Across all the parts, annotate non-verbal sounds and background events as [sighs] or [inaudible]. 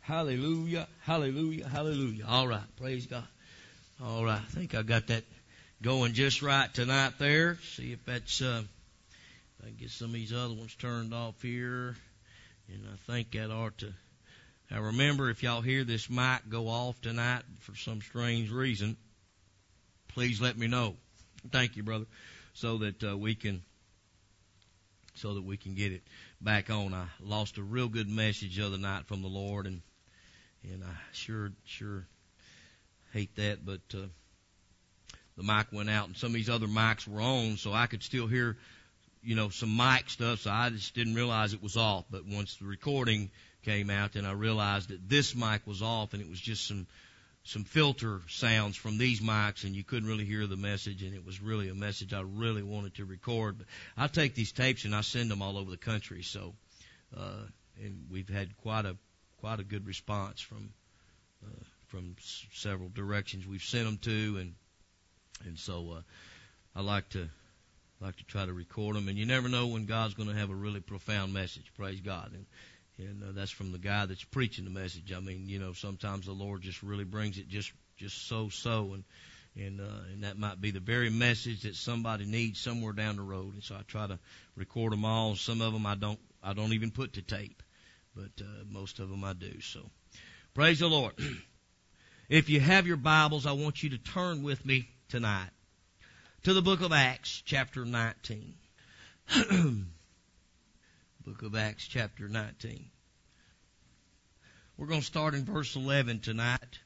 Hallelujah, hallelujah, hallelujah. All right, praise God. All right, I think I got that going just right tonight there. See if that's, uh, if I can get some of these other ones turned off here. And I think that ought to. Now remember, if y'all hear this mic go off tonight for some strange reason, please let me know. Thank you, brother, so that uh, we can so that we can get it back on. I lost a real good message the other night from the Lord, and and I sure sure hate that, but uh, the mic went out, and some of these other mics were on, so I could still hear, you know, some mic stuff. So I just didn't realize it was off. But once the recording came out, then I realized that this mic was off, and it was just some some filter sounds from these mics and you couldn't really hear the message and it was really a message I really wanted to record. But I take these tapes and I send them all over the country. So, uh, and we've had quite a, quite a good response from, uh, from s- several directions we've sent them to and, and so, uh, I like to, like to try to record them and you never know when God's going to have a really profound message. Praise God. And, and uh, that's from the guy that's preaching the message. I mean, you know, sometimes the Lord just really brings it just just so so, and and uh, and that might be the very message that somebody needs somewhere down the road. And so I try to record them all. Some of them I don't I don't even put to tape, but uh, most of them I do. So praise the Lord. [clears throat] if you have your Bibles, I want you to turn with me tonight to the book of Acts, chapter 19. [clears throat] book of Acts, chapter 19. We're going to start in verse 11 tonight.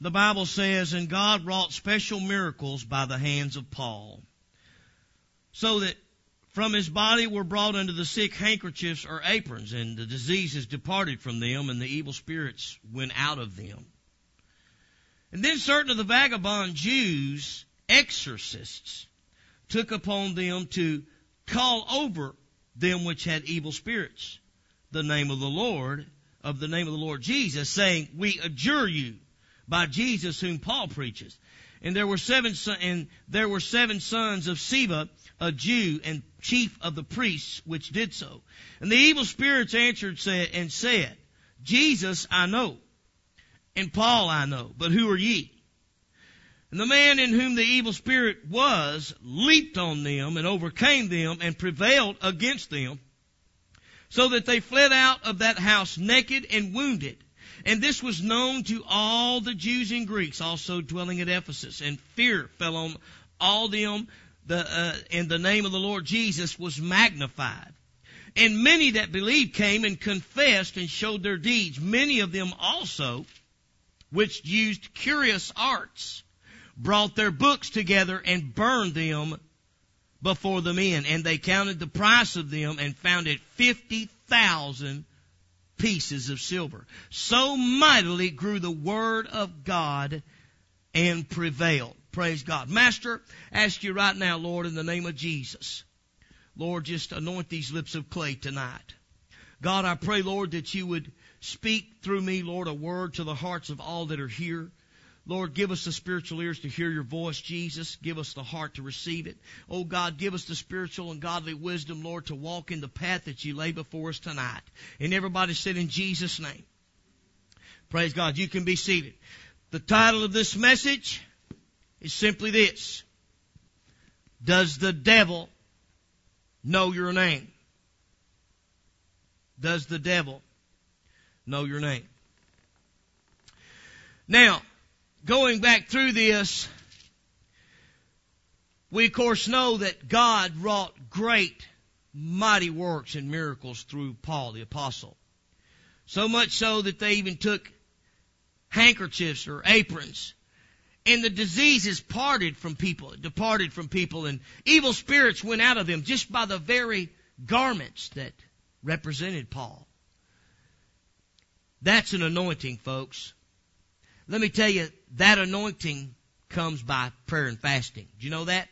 The Bible says, And God wrought special miracles by the hands of Paul, so that from his body were brought unto the sick handkerchiefs or aprons, and the diseases departed from them, and the evil spirits went out of them. And then certain of the vagabond Jews, exorcists, took upon them to call over them which had evil spirits the name of the Lord, of the name of the Lord Jesus, saying, We adjure you by Jesus whom Paul preaches. And there were seven and there were seven sons of Sceva, a Jew and chief of the priests, which did so. And the evil spirits answered said, and said, Jesus I know, and Paul I know, but who are ye? And the man in whom the evil spirit was leaped on them and overcame them and prevailed against them, so that they fled out of that house naked and wounded. And this was known to all the Jews and Greeks also dwelling at Ephesus. And fear fell on all them, the, uh, and the name of the Lord Jesus was magnified. And many that believed came and confessed and showed their deeds. Many of them also, which used curious arts, brought their books together and burned them before the men. And they counted the price of them and found it fifty thousand pieces of silver. So mightily grew the word of God and prevailed. Praise God. Master, ask you right now, Lord, in the name of Jesus. Lord, just anoint these lips of clay tonight. God, I pray, Lord, that you would speak through me, Lord, a word to the hearts of all that are here. Lord, give us the spiritual ears to hear your voice, Jesus. Give us the heart to receive it. Oh God, give us the spiritual and godly wisdom, Lord, to walk in the path that you lay before us tonight. And everybody said in Jesus' name. Praise God. You can be seated. The title of this message is simply this. Does the devil know your name? Does the devil know your name? Now, going back through this, we of course know that God wrought great, mighty works and miracles through Paul the apostle. So much so that they even took handkerchiefs or aprons and the diseases parted from people, departed from people and evil spirits went out of them just by the very garments that represented Paul. That's an anointing, folks. Let me tell you, that anointing comes by prayer and fasting. Do you know that?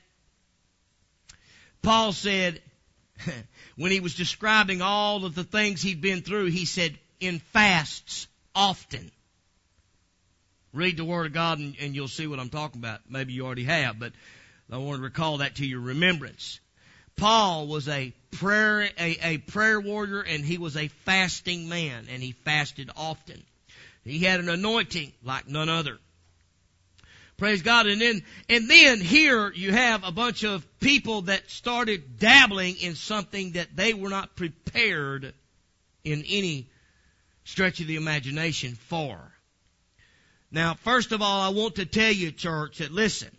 Paul said, [laughs] when he was describing all of the things he'd been through, he said, in fasts often. Read the Word of God and, and, you'll see what I'm talking about. Maybe you already have, but I want to recall that to your remembrance. Paul was a prayer, a, a prayer warrior and he was a fasting man and he fasted often. He had an anointing like none other. Praise God. And then, and then here you have a bunch of people that started dabbling in something that they were not prepared in any stretch of the imagination for. Now, first of all, I want to tell you, church, that listen,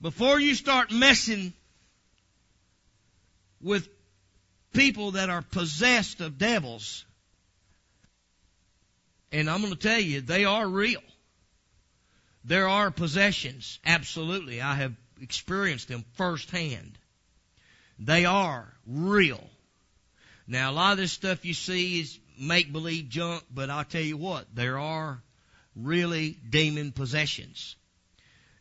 before you start messing with people that are possessed of devils, and I'm going to tell you, they are real. There are possessions, absolutely. I have experienced them firsthand. They are real. Now, a lot of this stuff you see is make believe junk, but I'll tell you what, there are really demon possessions.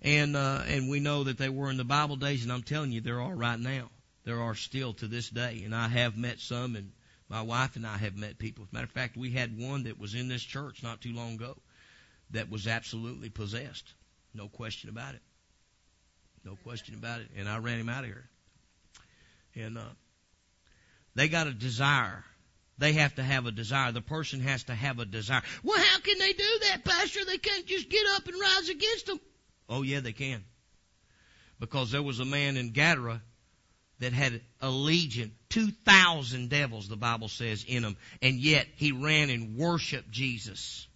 And, uh, and we know that they were in the Bible days, and I'm telling you, there are right now. There are still to this day. And I have met some, and my wife and I have met people. As a matter of fact, we had one that was in this church not too long ago that was absolutely possessed. No question about it. No question about it. And I ran him out of here. And, uh, they got a desire. They have to have a desire. The person has to have a desire. Well, how can they do that, Pastor? They can't just get up and rise against them. Oh, yeah, they can. Because there was a man in Gadara that had a legion, 2,000 devils, the Bible says, in him, and yet he ran and worshiped Jesus.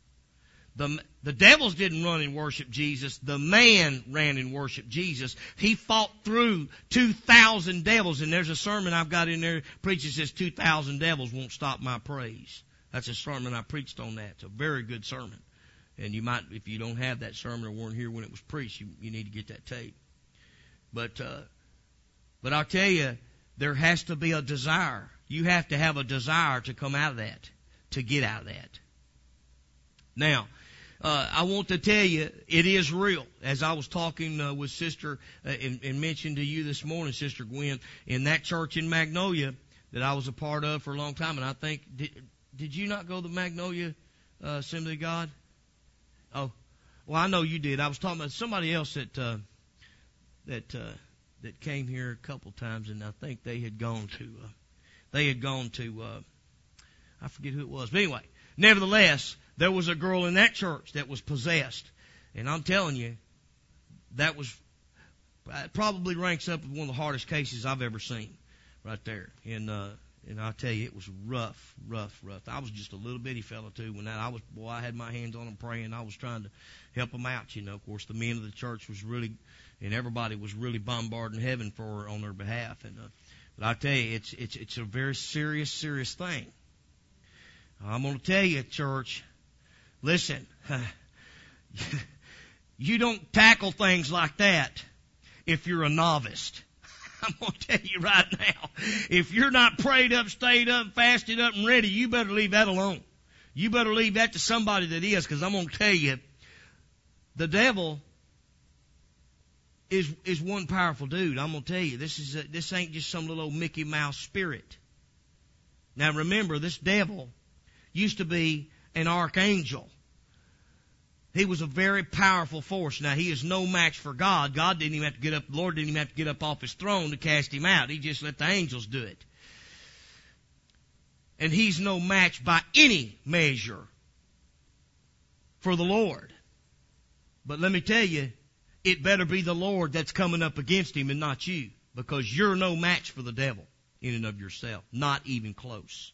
The, the devils didn't run and worship Jesus. The man ran and worshiped Jesus. He fought through 2,000 devils. And there's a sermon I've got in there preaches says 2,000 devils won't stop my praise. That's a sermon I preached on that. It's a very good sermon. And you might, if you don't have that sermon or weren't here when it was preached, you, you need to get that tape. But, uh, but I'll tell you, there has to be a desire. You have to have a desire to come out of that, to get out of that. Now, uh, I want to tell you, it is real. As I was talking uh, with Sister uh, and, and mentioned to you this morning, Sister Gwen, in that church in Magnolia that I was a part of for a long time, and I think did, did you not go to Magnolia uh, Assembly of God? Oh, well, I know you did. I was talking about somebody else that uh, that uh, that came here a couple times, and I think they had gone to uh, they had gone to uh, I forget who it was, but anyway, nevertheless, there was a girl in that church that was possessed. And I'm telling you, that was, probably ranks up with one of the hardest cases I've ever seen right there. And, uh, and I'll tell you, it was rough, rough, rough. I was just a little bitty fella too. When that, I was, boy, I had my hands on them praying. I was trying to help them out. You know, of course, the men of the church was really, and everybody was really bombarding heaven for on their behalf. And uh, but I tell you, it's it's it's a very serious, serious thing. I'm going to tell you, church, Listen, [laughs] you don't tackle things like that if you're a novice. [laughs] I'm going to tell you right now, if you're not prayed up, stayed up, fasted up, and ready, you better leave that alone. You better leave that to somebody that is, because I'm going to tell you, the devil is is one powerful dude. I'm going to tell you, this is a, this ain't just some little old Mickey Mouse spirit. Now remember, this devil used to be an archangel. He was a very powerful force. Now he is no match for God. God didn't even have to get up, the Lord didn't even have to get up off his throne to cast him out. He just let the angels do it. And he's no match by any measure for the Lord. But let me tell you, it better be the Lord that's coming up against him and not you. Because you're no match for the devil in and of yourself. Not even close.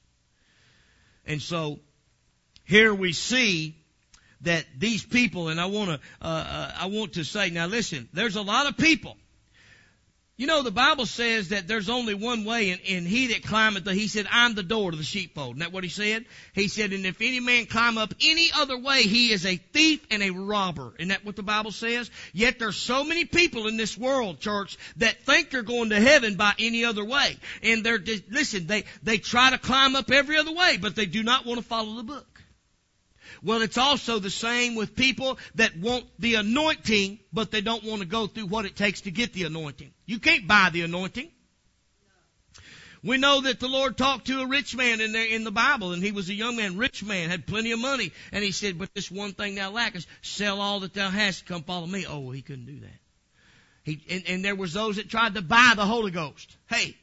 And so, here we see that these people, and I want to, uh, uh, I want to say, now listen, there's a lot of people. You know, the Bible says that there's only one way, and, and he that climbeth, the, he said, I'm the door to the sheepfold. Isn't that what he said? He said, and if any man climb up any other way, he is a thief and a robber. Isn't that what the Bible says? Yet there's so many people in this world, church, that think they're going to heaven by any other way. And they're, listen, they, they try to climb up every other way, but they do not want to follow the book. Well, it's also the same with people that want the anointing, but they don't want to go through what it takes to get the anointing. You can't buy the anointing. We know that the Lord talked to a rich man in there in the Bible, and he was a young man, rich man, had plenty of money, and he said, "But this one thing thou lackest, sell all that thou hast, come follow me." Oh, he couldn't do that. He, and, and there was those that tried to buy the Holy Ghost. Hey,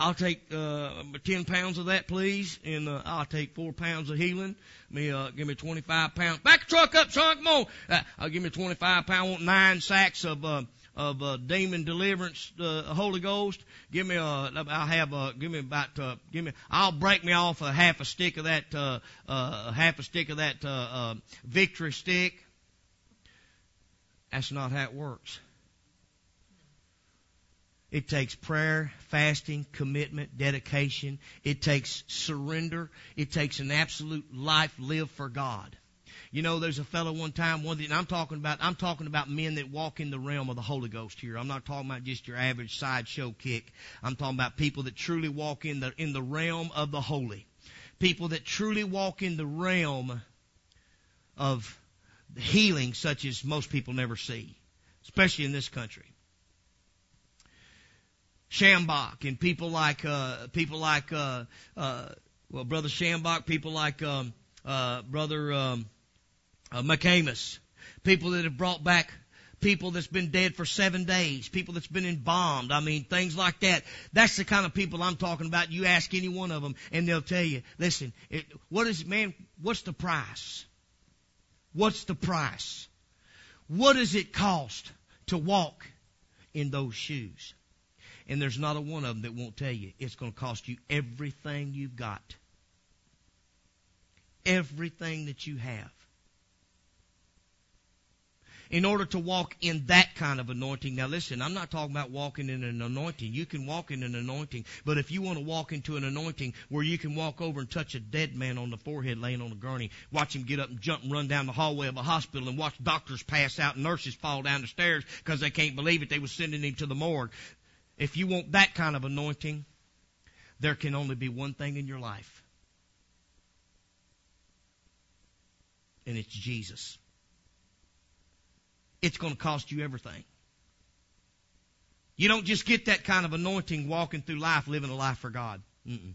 I'll take uh, ten pounds of that, please, and uh, I'll take four pounds of healing. Me, uh, give me twenty-five pounds. Back the truck up, son. Come on. Uh, I'll give me twenty-five pound. Want nine sacks of uh, of uh, demon deliverance, uh, Holy Ghost. Give me a. I'll have a. Give me about. Uh, give me. I'll break me off a half a stick of that. Uh, uh, half a stick of that uh, uh, victory stick. That's not how it works. It takes prayer, fasting, commitment, dedication. It takes surrender. It takes an absolute life lived for God. You know, there's a fellow one time, one thing I'm talking about, I'm talking about men that walk in the realm of the Holy Ghost here. I'm not talking about just your average sideshow kick. I'm talking about people that truly walk in the, in the realm of the holy. People that truly walk in the realm of healing such as most people never see, especially in this country. Schambach and people like uh, people like uh, uh, well, brother Schambach, people like um, uh, brother um, uh, McCamus, people that have brought back people that's been dead for seven days, people that's been embalmed. I mean, things like that. That's the kind of people I'm talking about. You ask any one of them, and they'll tell you, listen, it, what is man? What's the price? What's the price? What does it cost to walk in those shoes? And there's not a one of them that won't tell you it's going to cost you everything you've got. Everything that you have. In order to walk in that kind of anointing. Now listen, I'm not talking about walking in an anointing. You can walk in an anointing, but if you want to walk into an anointing where you can walk over and touch a dead man on the forehead laying on a gurney, watch him get up and jump and run down the hallway of a hospital and watch doctors pass out and nurses fall down the stairs because they can't believe it, they were sending him to the morgue. If you want that kind of anointing, there can only be one thing in your life. And it's Jesus. It's going to cost you everything. You don't just get that kind of anointing walking through life, living a life for God. Mm-mm.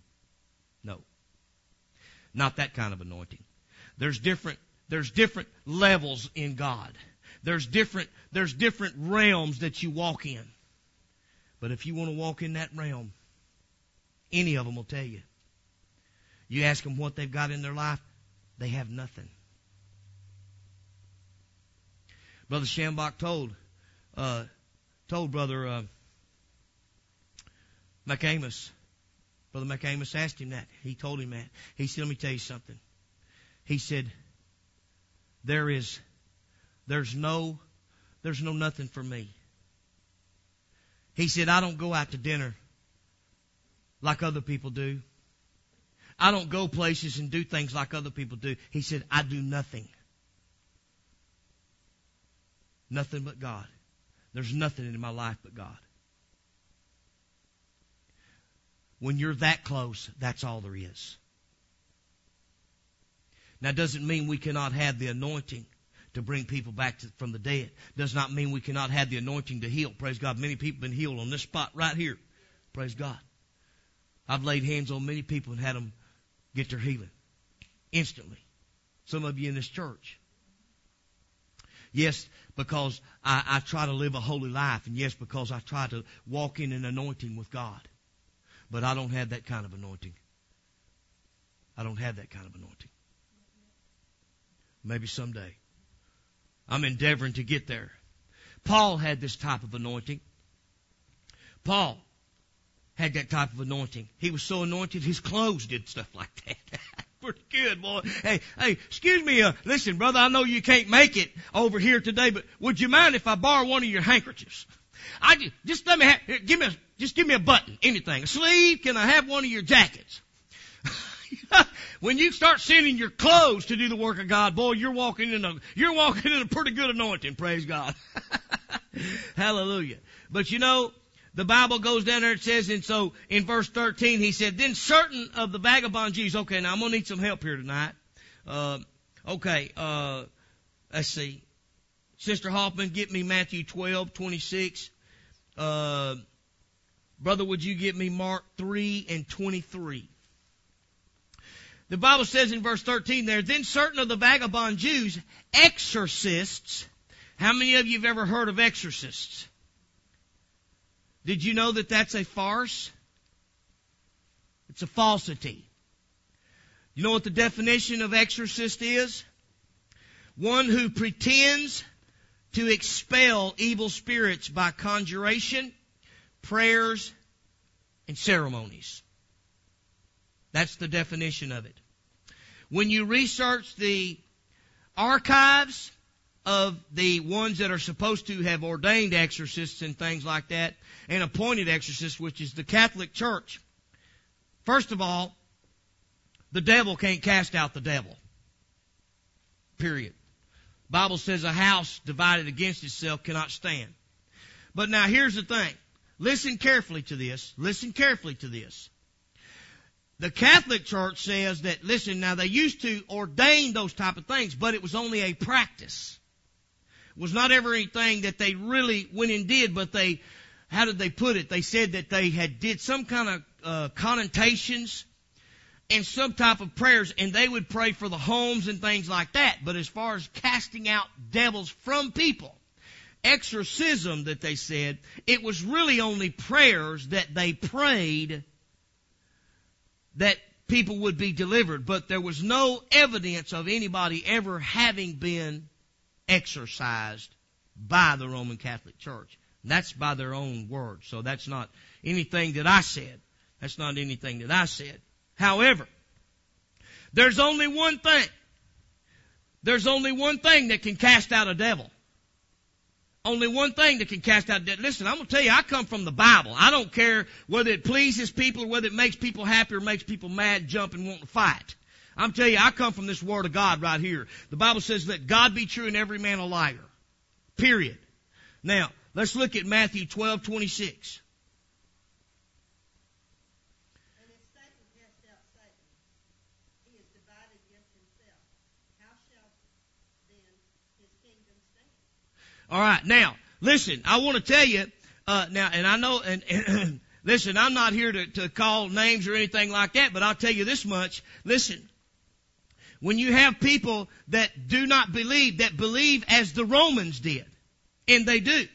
No. Not that kind of anointing. There's different, there's different levels in God. There's different, there's different realms that you walk in. But if you want to walk in that realm, any of them will tell you. You ask them what they've got in their life, they have nothing. Brother Schambach told, uh, told Brother uh, McAmus. Brother McAmus asked him that. He told him that. He said, "Let me tell you something." He said, "There is, there's no, there's no nothing for me." He said, I don't go out to dinner like other people do. I don't go places and do things like other people do. He said, I do nothing. Nothing but God. There's nothing in my life but God. When you're that close, that's all there is. Now, doesn't mean we cannot have the anointing to bring people back to, from the dead. Does not mean we cannot have the anointing to heal. Praise God. Many people have been healed on this spot right here. Praise God. I've laid hands on many people and had them get their healing instantly. Some of you in this church. Yes, because I, I try to live a holy life, and yes, because I try to walk in an anointing with God. But I don't have that kind of anointing. I don't have that kind of anointing. Maybe someday. I'm endeavoring to get there. Paul had this type of anointing. Paul had that type of anointing. He was so anointed, his clothes did stuff like that. [laughs] Pretty good, boy. Hey, hey, excuse me, uh, listen, brother, I know you can't make it over here today, but would you mind if I borrow one of your handkerchiefs? I just, just let me have, give me a, just give me a button, anything. A sleeve, can I have one of your jackets? [laughs] when you start sending your clothes to do the work of God, boy, you're walking in a, you're walking in a pretty good anointing, praise God. [laughs] Hallelujah. But you know, the Bible goes down there, it says, and so in verse 13, he said, then certain of the vagabond Jews, okay, now I'm gonna need some help here tonight. Uh, okay, uh, let's see. Sister Hoffman, get me Matthew 12, 26. Uh, brother, would you get me Mark 3 and 23? The Bible says in verse 13 there, then certain of the vagabond Jews, exorcists, how many of you have ever heard of exorcists? Did you know that that's a farce? It's a falsity. You know what the definition of exorcist is? One who pretends to expel evil spirits by conjuration, prayers, and ceremonies. That's the definition of it. When you research the archives of the ones that are supposed to have ordained exorcists and things like that, and appointed exorcists, which is the Catholic Church, first of all, the devil can't cast out the devil. Period. Bible says a house divided against itself cannot stand. But now here's the thing. Listen carefully to this. Listen carefully to this. The Catholic Church says that, listen, now they used to ordain those type of things, but it was only a practice. It was not ever anything that they really went and did, but they, how did they put it? They said that they had did some kind of uh, connotations and some type of prayers, and they would pray for the homes and things like that. But as far as casting out devils from people, exorcism that they said, it was really only prayers that they prayed that people would be delivered, but there was no evidence of anybody ever having been exorcised by the Roman Catholic Church. That's by their own word. So that's not anything that I said. That's not anything that I said. However, there's only one thing. There's only one thing that can cast out a devil. Only one thing that can cast out devil. Listen, I'm going to tell you, I come from the Bible. I don't care whether it pleases people or whether it makes people happy or makes people mad, jump, and want to fight. I'm telling you, I come from this Word of God right here. The Bible says that God be true and every man a liar. Period. Now, let's look at Matthew 12, 26. All right. Now, listen, I want to tell you, uh, now, and I know, and, and [clears throat] listen, I'm not here to, to call names or anything like that, but I'll tell you this much. Listen, when you have people that do not believe, that believe as the Romans did, and they do.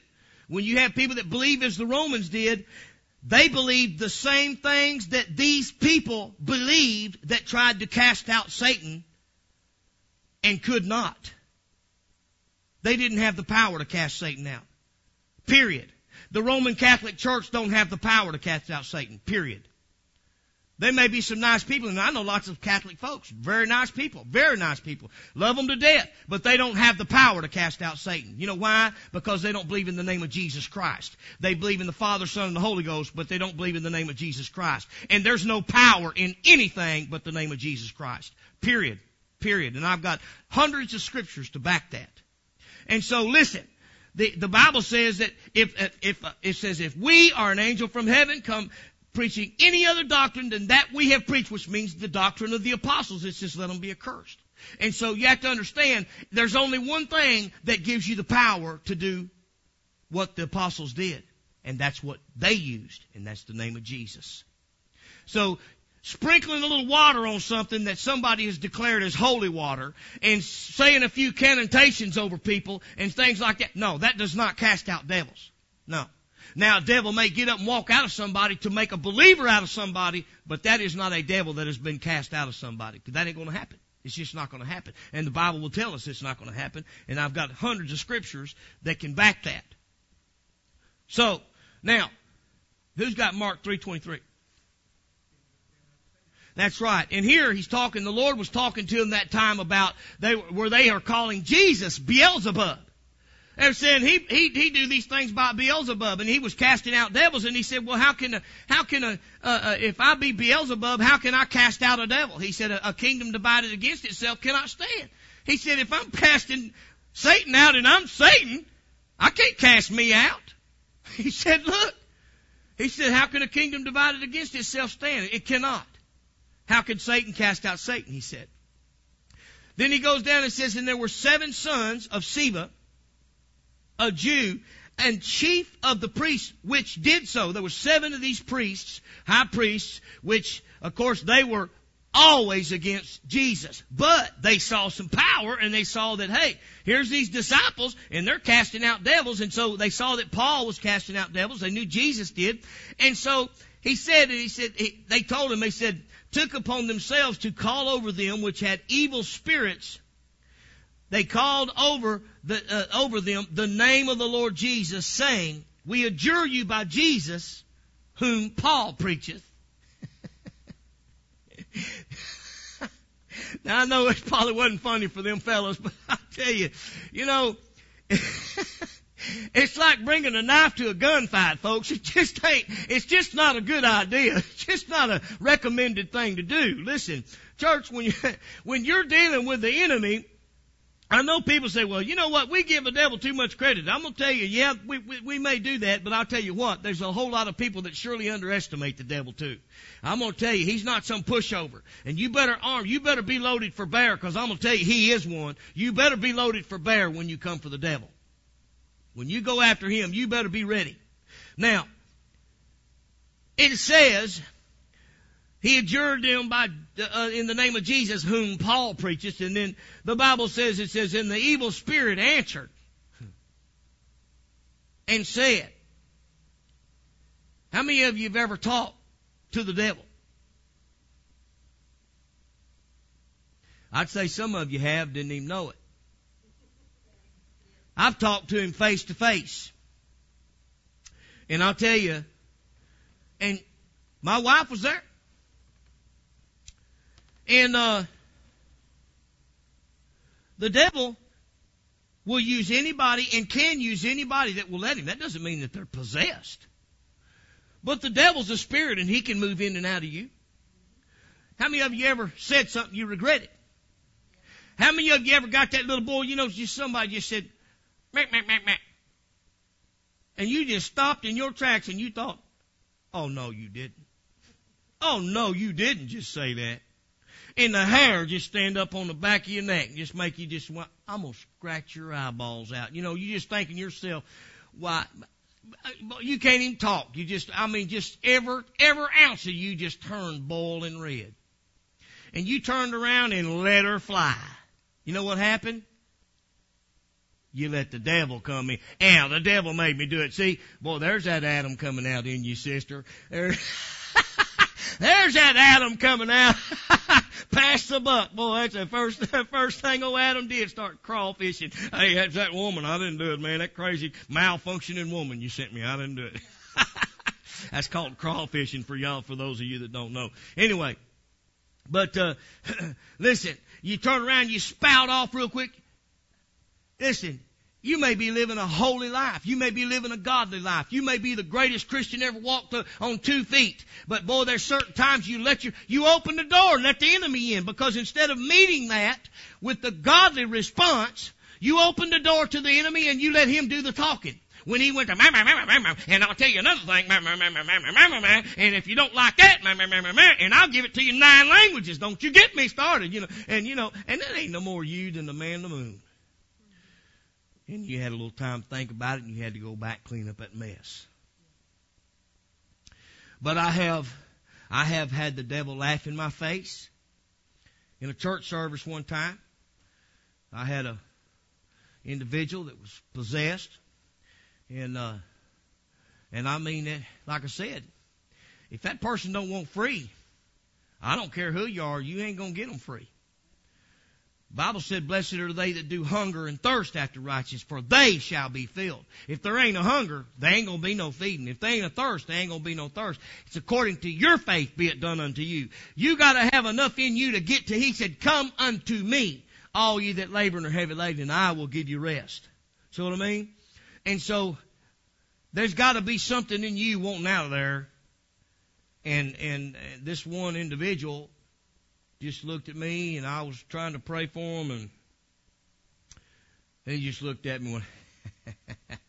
When you have people that believe as the Romans did, they believed the same things that these people believed that tried to cast out Satan and could not. They didn't have the power to cast Satan out. Period. The Roman Catholic Church don't have the power to cast out Satan. Period. There may be some nice people, and I know lots of Catholic folks, very nice people, very nice people, love them to death, but they don't have the power to cast out Satan. You know why? Because they don't believe in the name of Jesus Christ. They believe in the Father, Son, and the Holy Ghost, but they don't believe in the name of Jesus Christ. And there's no power in anything but the name of Jesus Christ. Period. Period. And I've got hundreds of scriptures to back that. And so listen, the, the Bible says that if, if, uh, it says if we are an angel from heaven come preaching any other doctrine than that we have preached, which means the doctrine of the apostles, it's just let them be accursed. And so you have to understand there's only one thing that gives you the power to do what the apostles did. And that's what they used. And that's the name of Jesus. So sprinkling a little water on something that somebody has declared as holy water and saying a few cantations over people and things like that. No, that does not cast out devils. No. Now a devil may get up and walk out of somebody to make a believer out of somebody, but that is not a devil that has been cast out of somebody. That ain't gonna happen. It's just not gonna happen. And the Bible will tell us it's not gonna happen. And I've got hundreds of scriptures that can back that. So, now, who's got Mark 323? That's right. And here he's talking, the Lord was talking to him that time about they, where they are calling Jesus Beelzebub. They're saying he, he, he do these things by Beelzebub and he was casting out devils and he said, well, how can, how can a, uh, uh, if I be Beelzebub, how can I cast out a devil? He said, a, a kingdom divided against itself cannot stand. He said, if I'm casting Satan out and I'm Satan, I can't cast me out. [laughs] He said, look, he said, how can a kingdom divided against itself stand? It cannot. How could Satan cast out Satan? He said. Then he goes down and says, and there were seven sons of Sceva, a Jew, and chief of the priests, which did so. There were seven of these priests, high priests, which, of course, they were always against Jesus. But they saw some power and they saw that, hey, here's these disciples and they're casting out devils. And so they saw that Paul was casting out devils. They knew Jesus did. And so he said, and he said, he, they told him, they said, took upon themselves to call over them which had evil spirits. They called over the, uh, over them the name of the Lord Jesus saying, we adjure you by Jesus whom Paul preacheth [laughs] now I know it probably wasn't funny for them fellows, [laughs] but I tell you, you know, it's like bringing a knife to a gunfight, folks. It just ain't, it's just not a good idea. [laughs] It's just not a recommended thing to do. Listen, church, when you, [laughs] when you're dealing with the enemy, I know people say, well, you know what? We give the devil too much credit. I'm going to tell you, yeah, we, we, we may do that, but I'll tell you what, there's a whole lot of people that surely underestimate the devil too. I'm going to tell you, he's not some pushover. And you better arm, you better be loaded for bear, because I'm going to tell you, he is one. You better be loaded for bear when you come for the devil. When you go after him, you better be ready. Now, it says, he adjured them by, uh, in the name of Jesus, whom Paul preaches, and then the Bible says, it says, and the evil spirit answered and said, how many of you have ever talked to the devil? I'd say some of you have, didn't even know it. I've talked to him face to face. And I'll tell you, and my wife was there. And uh, the devil will use anybody and can use anybody that will let him. That doesn't mean that they're possessed. But the devil's a spirit and he can move in and out of you. How many of you ever said something you regretted? How many of you ever got that little boy, you know, just somebody just said, Mac, Mac, Mac, Mac. And you just stopped in your tracks and you thought, oh no, you didn't. Oh no, you didn't just say that and the hair just stand up on the back of your neck and just make you just want, I'm to scratch your eyeballs out. You know, you just thinking yourself, why, you can't even talk. You just, I mean, just every, every ounce of you just turned boiling red. And you turned around and let her fly. You know what happened? You let the devil come in. Yeah, the devil made me do it. See, boy, there's that Adam coming out in you, sister. There, [laughs] there's that Adam coming out. [laughs] Pass the buck. Boy, that's the first, [laughs] the first thing old Adam did, start crawfishing. Hey, that's that woman. I didn't do it, man. That crazy malfunctioning woman you sent me. I didn't do it. that's called crawfishing for y'all, for those of you that don't know. Anyway, but, uh, [clears throat] listen, you turn around, you spout off real quick. Listen, you may be living a holy life. You may be living a godly life. You may be the greatest Christian ever walked on two feet. But boy, there's certain times you let you, you open the door and let the enemy in because instead of meeting that with the godly response, you open the door to the enemy and you let him do the talking. When he went to and I'll tell you another thing, and if you don't like that, and I'll give it to you in nine languages. Don't you get me started, you know, and you know, and that ain't no more you than the man in the moon and you had a little time to think about it and you had to go back clean up that mess. But I have, I have had the devil laugh in my face. In a church service one time, I had a individual that was possessed, and uh, and I mean that, like I said, if that person don't want free, I don't care who you are, you ain't gonna get them free. Bible said, blessed are they that do hunger and thirst after righteousness, for they shall be filled. If there ain't a hunger, there ain't gonna be no feeding. If there ain't a thirst, there ain't gonna be no thirst. It's according to your faith be it done unto you. You gotta have enough in you to get to, he said, come unto me, all you that labor and are heavy laden, and I will give you rest. See what I mean? And so, there's gotta be something in you wanting out of there. And, and this one individual just looked at me and I was trying to pray for him and he just looked at me and went, [laughs]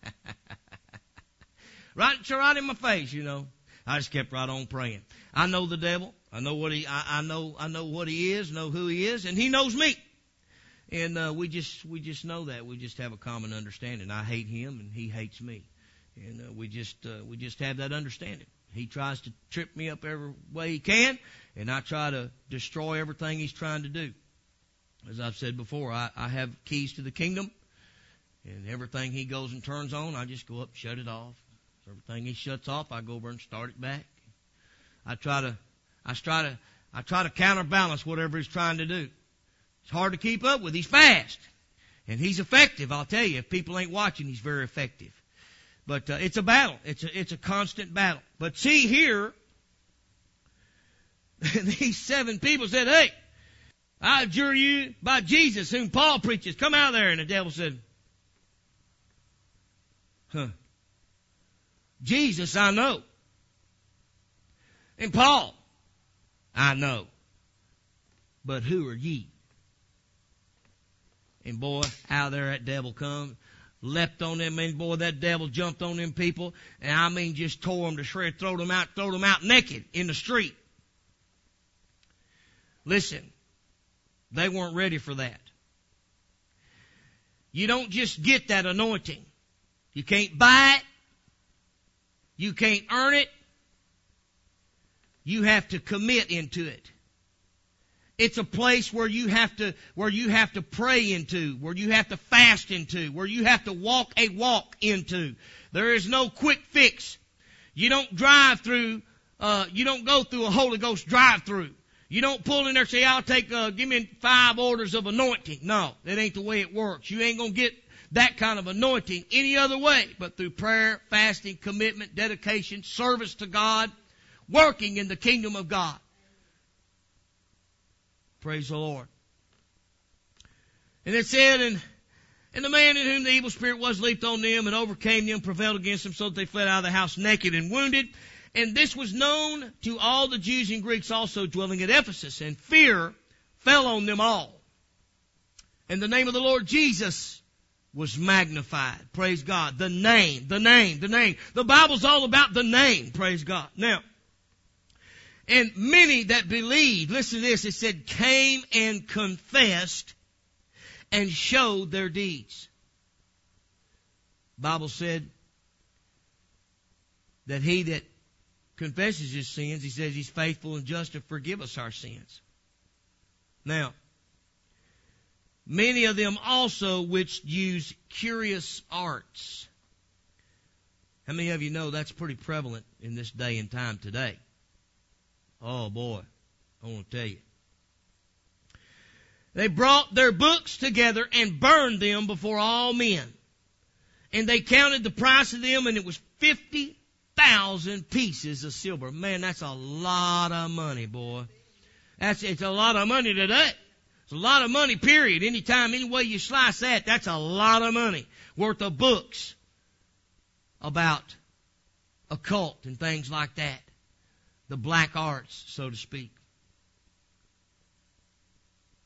right, right in my face, you know. I just kept right on praying. I know the devil. I know what he, I, I know, I know what he is, know who he is, and he knows me. And, uh, we just, we just know that. We just have a common understanding. I hate him and he hates me. And, uh, we just, uh, we just have that understanding. He tries to trip me up every way he can, and I try to destroy everything he's trying to do. As I've said before, I, I have keys to the kingdom, and everything he goes and turns on, I just go up, shut it off. Everything he shuts off, I go over and start it back. I try to, I try to, I try to counterbalance whatever he's trying to do. It's hard to keep up with. He's fast. And he's effective, I'll tell you. If people ain't watching, he's very effective. But uh, it's a battle. It's a, it's a constant battle. But see here, [laughs] these seven people said, hey, I adjure you by Jesus whom Paul preaches. Come out there. And the devil said, huh. Jesus I know. And Paul, I know. But who are ye? And boy, out there that devil come, leapt on them, and boy, that devil jumped on them people, and I mean just tore them to shreds, throw them out, throw them out naked in the street. Listen, they weren't ready for that. You don't just get that anointing. You can't buy it. You can't earn it. You have to commit into it. It's a place where you have to, where you have to pray into, where you have to fast into, where you have to walk a walk into. There is no quick fix. You don't drive through, uh, you don't go through a Holy Ghost drive through. You don't pull in there and say, I'll take, uh, give me five orders of anointing. No, that ain't the way it works. You ain't gonna get that kind of anointing any other way but through prayer, fasting, commitment, dedication, service to God, working in the kingdom of God. Praise the Lord. And it said, and, and the man in whom the evil spirit was leaped on them and overcame them, prevailed against them, so that they fled out of the house naked and wounded. And this was known to all the Jews and Greeks also dwelling at Ephesus, and fear fell on them all. And the name of the Lord Jesus was magnified. Praise God. The name, the name, the name. The Bible's all about the name. Praise God. Now, and many that believed, listen to this, it said came and confessed and showed their deeds. Bible said that he that confesses his sins, he says he's faithful and just to forgive us our sins. Now, many of them also which use curious arts. How many of you know that's pretty prevalent in this day and time today? Oh boy, I want to tell you. They brought their books together and burned them before all men. And they counted the price of them and it was 50,000 pieces of silver. Man, that's a lot of money, boy. That's, it's a lot of money today. It's a lot of money, period. Anytime, any way you slice that, that's a lot of money worth of books about occult and things like that the black arts, so to speak.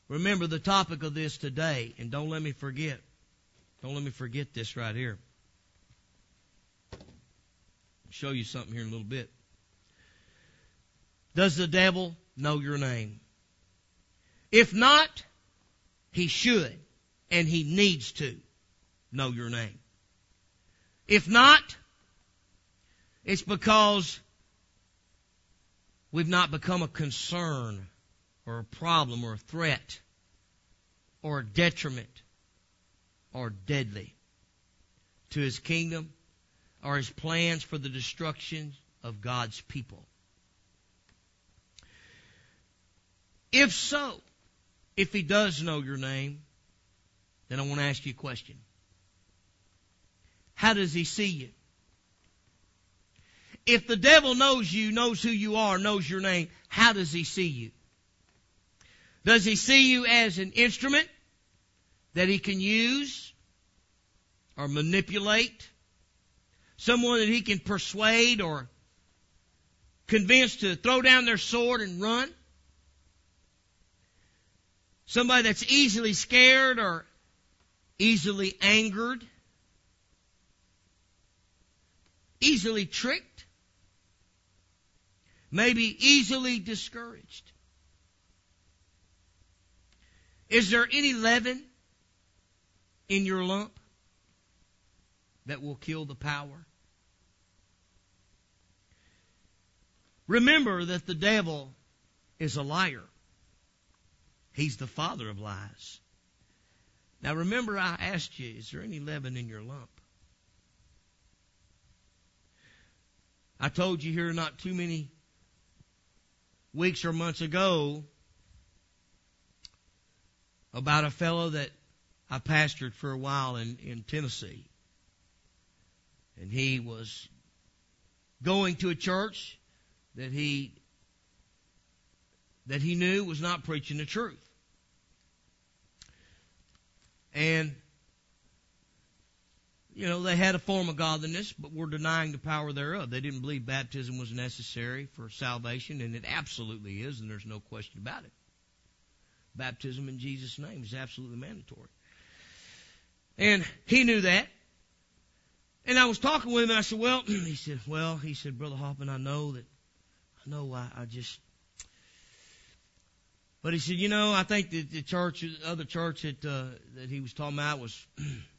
Remember the topic of this today, and don't let me forget. Don't let me forget this right here. I'll show you something here in a little bit. Does the devil know your name? If not, he should, and he needs to know your name. If not, it's because we've not become a concern or a problem or a threat or a detriment or deadly to his kingdom or his plans for the destruction of God's people. If so, if he does know your name, then I want to ask you a question. How does he see you? If the devil knows you, knows who you are, knows your name, how does he see you? Does he see you as an instrument that he can use or manipulate? Someone that he can persuade or convince to throw down their sword and run? Somebody that's easily scared or easily angered? Easily tricked? May be easily discouraged. Is there any leaven in your lump that will kill the power? Remember that the devil is a liar. He's the father of lies. Now remember I asked you, is there any leaven in your lump? I told you here are not too many weeks or months ago about a fellow that I pastored for a while in, in Tennessee. And he was going to a church that he that he knew was not preaching the truth. And you know, they had a form of godliness, but were denying the power thereof. They didn't believe baptism was necessary for salvation, and it absolutely is, and there's no question about it. Baptism in Jesus' name is absolutely mandatory. And he knew that. And I was talking with him, and I said, well, [clears throat] he said, well, he said, Brother Hoffman, I know that, I know I, I just, but he said, you know, I think that the church, the other church that, uh, that he was talking about was, [clears throat]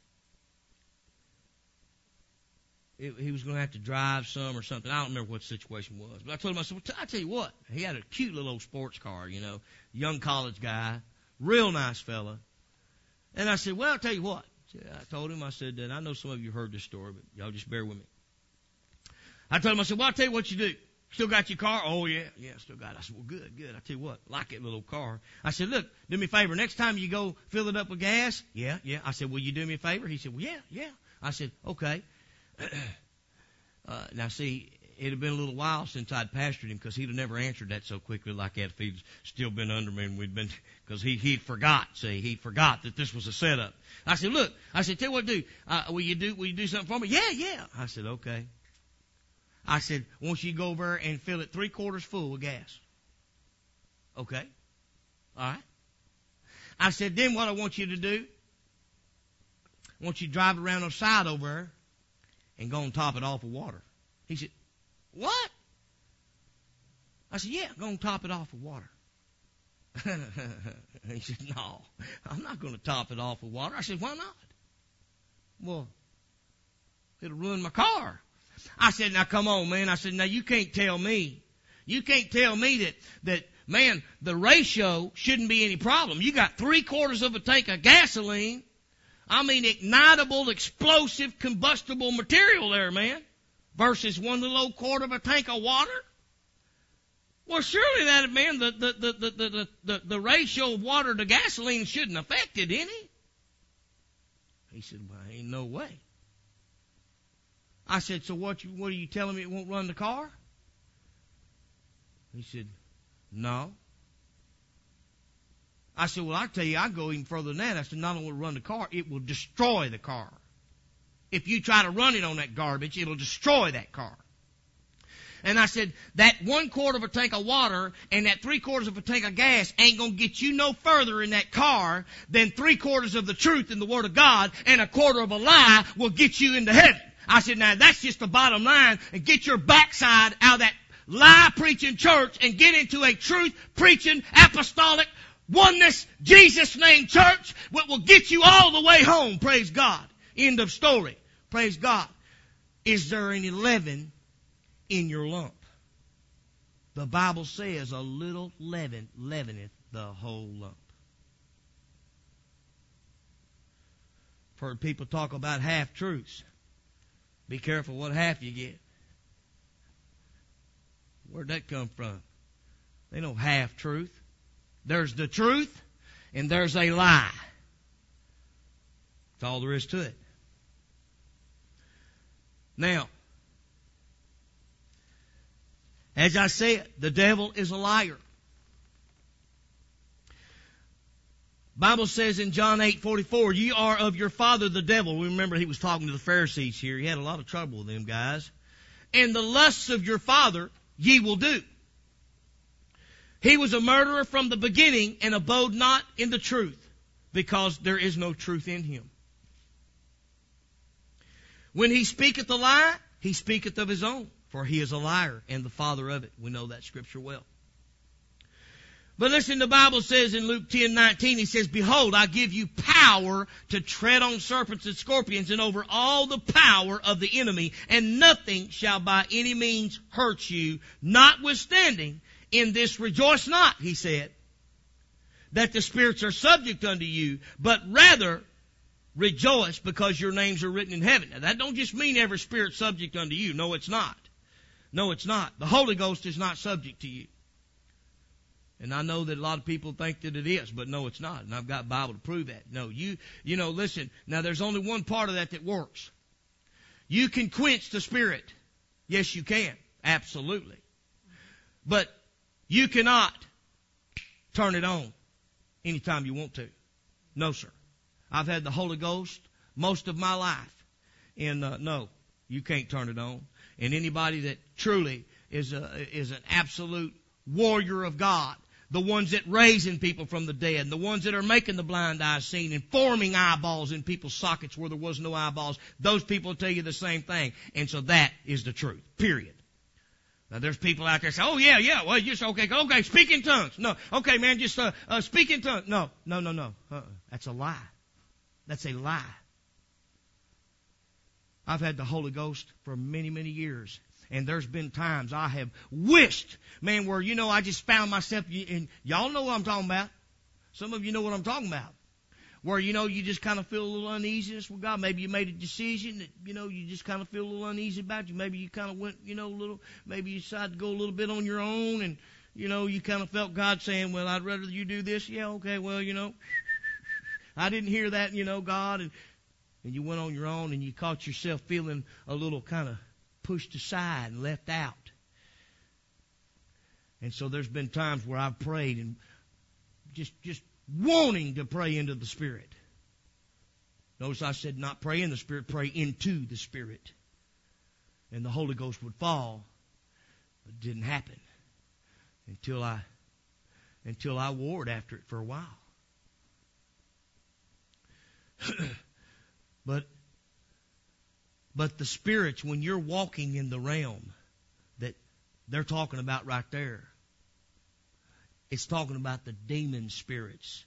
it, he was going to have to drive some or something. I don't remember what the situation was. But I told him, I said, well, I tell you what. He had a cute little old sports car, you know, young college guy, real nice fella. And I said, well, I'll tell you what. I told him, I said, that I know some of you heard this story, but y'all just bear with me. I told him, I said, well, I'll tell you what you do. Still got your car? Oh, yeah, yeah, still got it. I said, well, good, good. I tell you what, like that little car. I said, look, do me a favor. Next time you go fill it up with gas, yeah, yeah. I said, will you do me a favor? He said, well, yeah, yeah. I said, okay. [clears throat] uh, now see, it had been a little while since I'd pastored him because he'd have never answered that so quickly like that if he'd still been under me and we'd been, because he, he'd forgot, see, he forgot that this was a setup. I said, look, I said, tell you what to do. Uh, will you do, will you do something for me? Yeah, yeah. I said, okay. I said, won't you go over and fill it three quarters full with gas? Okay. All right. I said, then what I want you to do, I want you to drive around the side over and go and top it off with water. He said, what? I said, yeah, and top it off with water. [laughs] he said, no, I'm not going to top it off with water. I said, why not? Well, it'll ruin my car. I said, now come on, man. I said, now you can't tell me, you can't tell me that, that, man, the ratio shouldn't be any problem. You got three quarters of a tank of gasoline. I mean, ignitable, explosive, combustible material there, man. Versus one little old quarter of a tank of water. Well, surely that, man, the, the, the, the, the, the, the ratio of water to gasoline shouldn't affect it any. He said, well, ain't no way. I said, so what, you, what are you telling me it won't run the car? He said, no. I said, well, I tell you, I go even further than that. I said, not only will run the car, it will destroy the car. If you try to run it on that garbage, it'll destroy that car. And I said, that one quarter of a tank of water and that three quarters of a tank of gas ain't gonna get you no further in that car than three quarters of the truth in the Word of God and a quarter of a lie will get you into heaven. I said, now that's just the bottom line and get your backside out of that lie preaching church and get into a truth preaching apostolic oneness Jesus name church what will get you all the way home. Praise God. End of story. Praise God. Is there any leaven in your lump? The Bible says a little leaven leaveneth the whole lump. I've heard people talk about half truths. Be careful what half you get. Where'd that come from? They know half truth. There's the truth and there's a lie. That's all there is to it. Now, as I said, the devil is a liar. Bible says in John 8:44, "Ye are of your father the devil." We remember he was talking to the Pharisees here. He had a lot of trouble with them guys. "And the lusts of your father ye will do." He was a murderer from the beginning and abode not in the truth, because there is no truth in him. When he speaketh a lie, he speaketh of his own, for he is a liar and the father of it. We know that scripture well. But listen, the Bible says in Luke 10, 19, he says, Behold, I give you power to tread on serpents and scorpions and over all the power of the enemy, and nothing shall by any means hurt you. Notwithstanding, in this rejoice not, he said, that the spirits are subject unto you, but rather rejoice because your names are written in heaven. Now that don't just mean every spirit subject unto you. No, it's not. No, it's not. The Holy Ghost is not subject to you. And I know that a lot of people think that it is, but no, it's not. And I've got Bible to prove that. No, you, you know, listen, now there's only one part of that that works. You can quench the Spirit. Yes, you can. Absolutely. But you cannot turn it on anytime you want to. No, sir. I've had the Holy Ghost most of my life. And, uh, no, you can't turn it on. And anybody that truly is a, is an absolute warrior of God the ones that raising people from the dead, the ones that are making the blind eyes seen and forming eyeballs in people's sockets where there was no eyeballs, those people tell you the same thing. And so that is the truth. Period. Now there's people out there say, oh yeah, yeah, well just, okay, okay, speak in tongues. No, okay man, just, uh, uh speak in tongues. No, no, no, no. Uh-uh. That's a lie. That's a lie. I've had the Holy Ghost for many, many years. And there's been times I have wished, man, where, you know, I just found myself, and y'all know what I'm talking about. Some of you know what I'm talking about. Where, you know, you just kind of feel a little uneasiness with God. Maybe you made a decision that, you know, you just kind of feel a little uneasy about you. Maybe you kind of went, you know, a little, maybe you decided to go a little bit on your own and, you know, you kind of felt God saying, well, I'd rather you do this. Yeah, okay, well, you know, [laughs] I didn't hear that, you know, God. And, and you went on your own and you caught yourself feeling a little kind of pushed aside and left out. And so there's been times where I've prayed and just, just wanting to pray into the Spirit. Notice I said not pray in the Spirit, pray into the Spirit. And the Holy Ghost would fall. But it didn't happen until I, until I warred after it for a while. [clears throat] but but the spirits, when you're walking in the realm that they're talking about right there, it's talking about the demon spirits.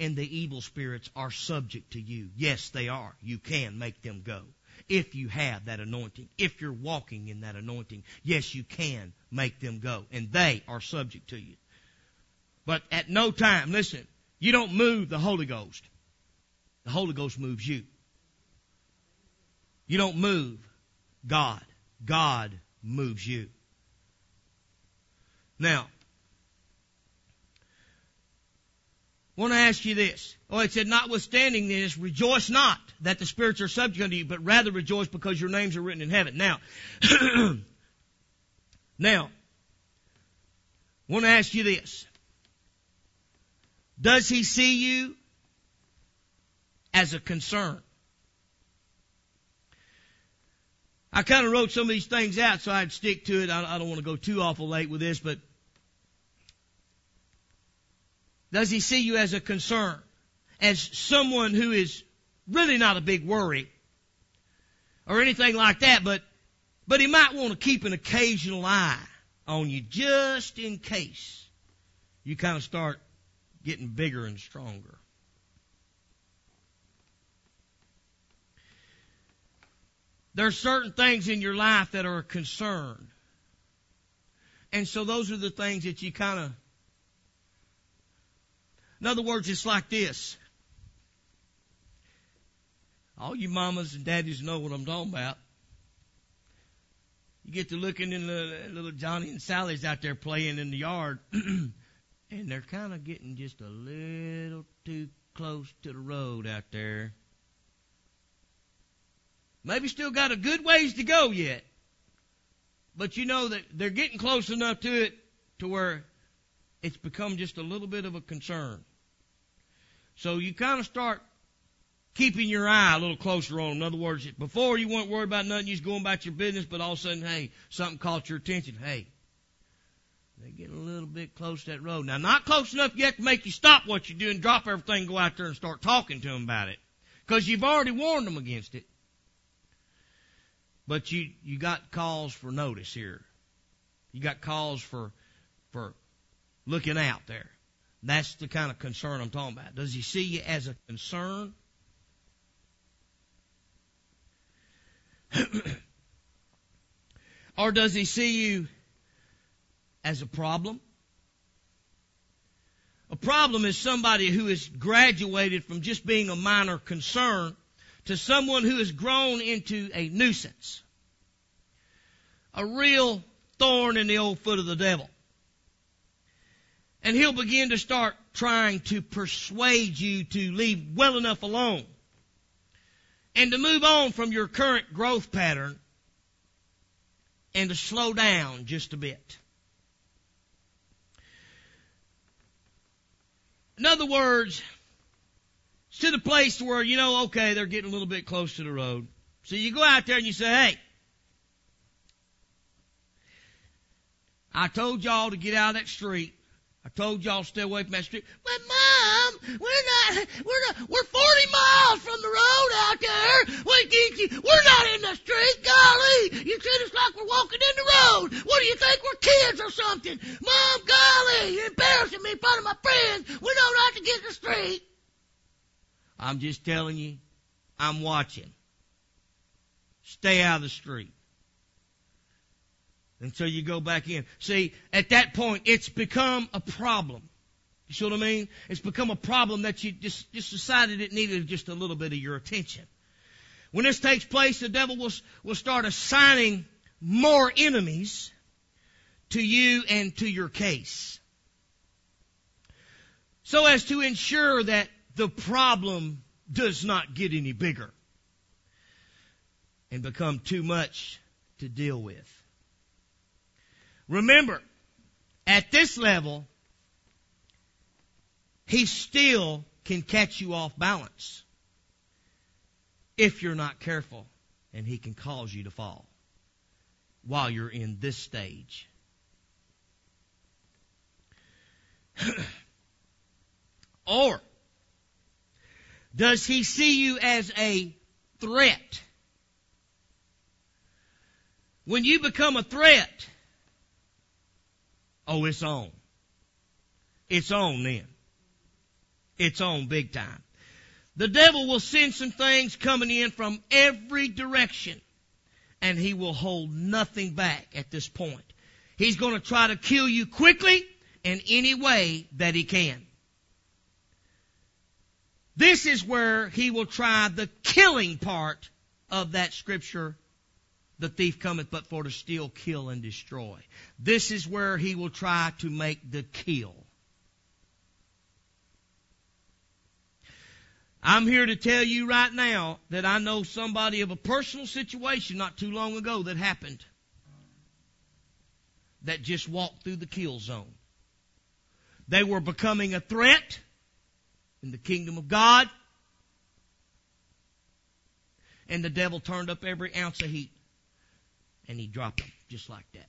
And the evil spirits are subject to you. Yes, they are. You can make them go. If you have that anointing, if you're walking in that anointing, yes, you can make them go. And they are subject to you. But at no time, listen, you don't move the Holy Ghost. The Holy Ghost moves you. You don't move God. God moves you. Now, I want to ask you this. Oh, it said, notwithstanding this, rejoice not that the spirits are subject unto you, but rather rejoice because your names are written in heaven. Now, [clears throat] now, I want to ask you this. Does he see you as a concern? I kind of wrote some of these things out so I'd stick to it. I, I don't want to go too awful late with this, but does he see you as a concern? As someone who is really not a big worry or anything like that, but, but he might want to keep an occasional eye on you just in case you kind of start getting bigger and stronger. There are certain things in your life that are a concern. And so those are the things that you kind of, in other words, it's like this. All you mamas and daddies know what I'm talking about. You get to looking in the little Johnny and Sally's out there playing in the yard, [clears throat] and they're kind of getting just a little too close to the road out there. Maybe still got a good ways to go yet. But you know that they're getting close enough to it to where it's become just a little bit of a concern. So you kind of start keeping your eye a little closer on them. In other words, before you weren't worried about nothing, you was going about your business, but all of a sudden, hey, something caught your attention. Hey, they're getting a little bit close to that road. Now, not close enough yet to make you stop what you're doing, drop everything, go out there and start talking to them about it. Because you've already warned them against it. But you, you got calls for notice here. You got calls for, for looking out there. That's the kind of concern I'm talking about. Does he see you as a concern? [clears throat] or does he see you as a problem? A problem is somebody who has graduated from just being a minor concern to someone who has grown into a nuisance. A real thorn in the old foot of the devil. And he'll begin to start trying to persuade you to leave well enough alone and to move on from your current growth pattern and to slow down just a bit. In other words, it's to the place where, you know, okay, they're getting a little bit close to the road. So you go out there and you say, hey, I told y'all to get out of that street. I told y'all stay away from that street. But mom, we're not, we're not, we're 40 miles from the road out there. We, we're not in the street. Golly, you treat us like we're walking in the road. What do you think? We're kids or something? Mom, golly, you're embarrassing me in front of my friends. We like to get in the street. I'm just telling you, I'm watching. Stay out of the street until you go back in. See, at that point, it's become a problem. You see what I mean? It's become a problem that you just, just decided it needed just a little bit of your attention. When this takes place, the devil will, will start assigning more enemies to you and to your case. So as to ensure that the problem does not get any bigger and become too much to deal with. Remember, at this level, he still can catch you off balance if you're not careful, and he can cause you to fall while you're in this stage. [clears throat] or does he see you as a threat? When you become a threat, Oh, it's on. It's on then. It's on big time. The devil will send some things coming in from every direction and he will hold nothing back at this point. He's going to try to kill you quickly in any way that he can. This is where he will try the killing part of that scripture the thief cometh but for to steal, kill, and destroy. This is where he will try to make the kill. I'm here to tell you right now that I know somebody of a personal situation not too long ago that happened that just walked through the kill zone. They were becoming a threat in the kingdom of God, and the devil turned up every ounce of heat and he dropped them just like that.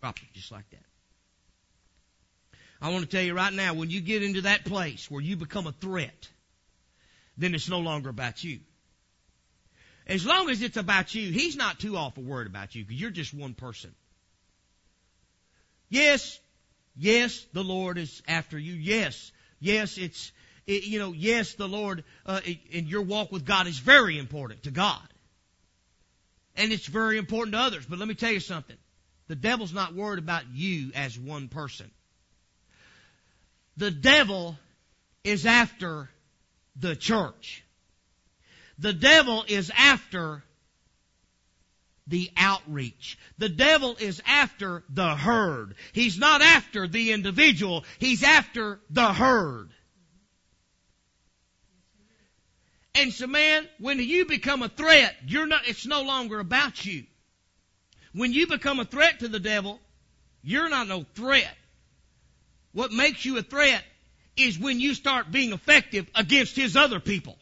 Dropped them just like that. I want to tell you right now, when you get into that place where you become a threat, then it's no longer about you. As long as it's about you, he's not too awful worried about you because you're just one person. Yes, yes, the Lord is after you. Yes, yes, it's, it, you know, yes, the Lord, uh, your walk with God is very important to God and it's very important to others. But let me tell you something. The devil's not worried about you as one person. The devil is after the church. The devil is after the outreach. The devil is after the herd. He's not after the individual. He's after the herd. And so man, when you become a threat, you're not, it's no longer about you. When you become a threat to the devil, you're not no threat. What makes you a threat is when you start being effective against his other people.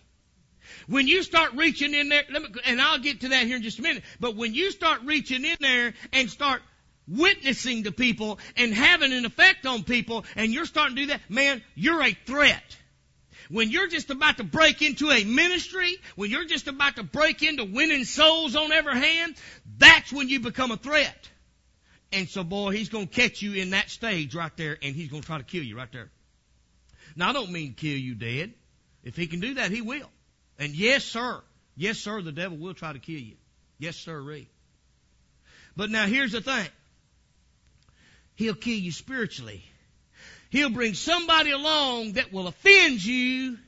When you start reaching in there, me, and I'll get to that here in just a minute, but when you start reaching in there and start witnessing to people and having an effect on people and you're starting to do that, man, you're a threat. When you're just about to break into a ministry, when you're just about to break into winning souls on every hand, that's when you become a threat. And so, boy, he's going to catch you in that stage right there, and he's going to try to kill you right there. Now, I don't mean kill you dead. If he can do that, he will. And yes, sir. Yes, sir, the devil will try to kill you. Yes, sir. But now here's the thing. He'll kill you spiritually. He'll bring somebody along that will offend you.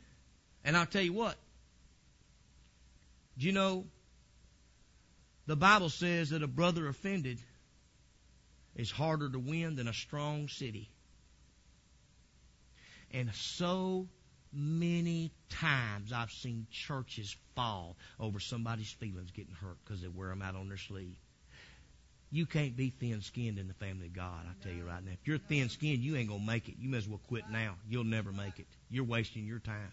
And I'll tell you what. Do you know the Bible says that a brother offended is harder to win than a strong city. And so many times I've seen churches fall over somebody's feelings getting hurt because they wear them out on their sleeve. You can't be thin skinned in the family of God, I tell you right now. If you're thin skinned, you ain't gonna make it. You may as well quit now. You'll never make it. You're wasting your time.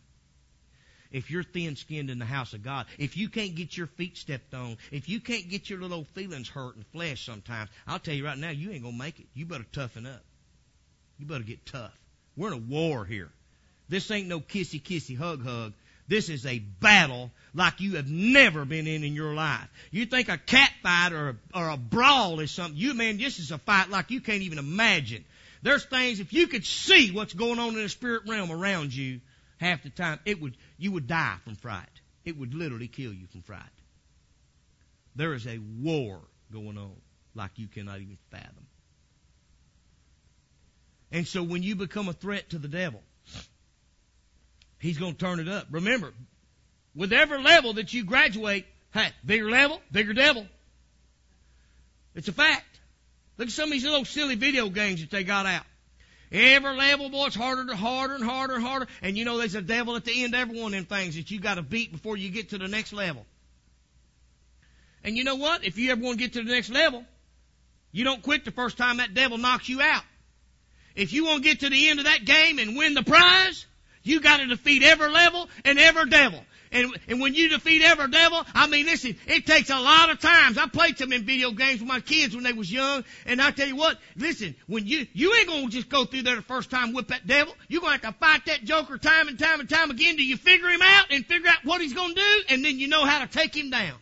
If you're thin skinned in the house of God, if you can't get your feet stepped on, if you can't get your little feelings hurt and flesh sometimes, I'll tell you right now, you ain't gonna make it. You better toughen up. You better get tough. We're in a war here. This ain't no kissy kissy hug hug. This is a battle like you have never been in in your life. You think a cat fight or a, or a brawl is something. You man, this is a fight like you can't even imagine. There's things if you could see what's going on in the spirit realm around you, half the time it would you would die from fright. It would literally kill you from fright. There is a war going on like you cannot even fathom. And so when you become a threat to the devil, He's going to turn it up. Remember, with every level that you graduate, hey, bigger level, bigger devil. It's a fact. Look at some of these little silly video games that they got out. Every level, boy, it's harder and harder and harder and harder. And you know there's a devil at the end of every one of them things that you got to beat before you get to the next level. And you know what? If you ever want to get to the next level, you don't quit the first time that devil knocks you out. If you want to get to the end of that game and win the prize, you got to defeat every level and every devil. And, and when you defeat every devil, I mean, listen, it takes a lot of times. I played some in video games with my kids when they was young, and I tell you what, listen, when you, you ain't gonna just go through there the first time whip that devil. You're gonna have to fight that joker time and time and time again till you figure him out and figure out what he's gonna do, and then you know how to take him down.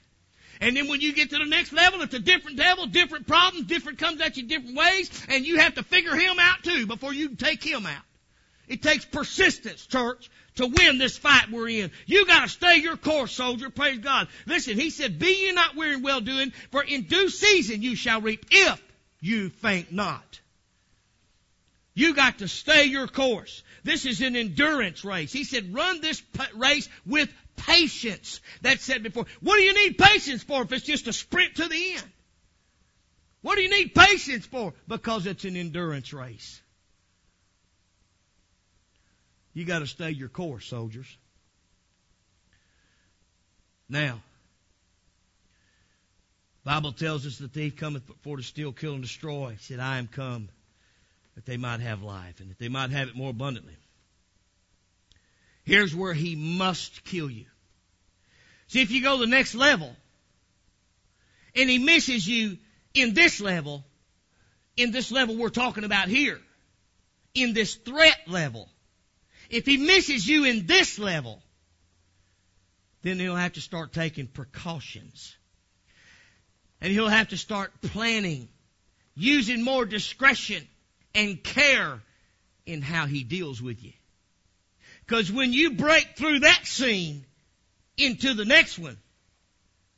And then when you get to the next level, it's a different devil, different problems, different comes at you different ways, and you have to figure him out too before you can take him out. It takes persistence, church, to win this fight we're in. You gotta stay your course, soldier. Praise God. Listen, he said, be ye not weary in well doing, for in due season you shall reap if you faint not. You got to stay your course. This is an endurance race. He said, run this race with patience. That said before. What do you need patience for if it's just a sprint to the end? What do you need patience for? Because it's an endurance race. You got to stay your course, soldiers. Now, Bible tells us the thief cometh for to steal, kill, and destroy. He said, I am come that they might have life and that they might have it more abundantly. Here's where he must kill you. See, if you go the next level and he misses you in this level, in this level we're talking about here, in this threat level, if he misses you in this level, then he'll have to start taking precautions. And he'll have to start planning, using more discretion and care in how he deals with you. Because when you break through that scene into the next one,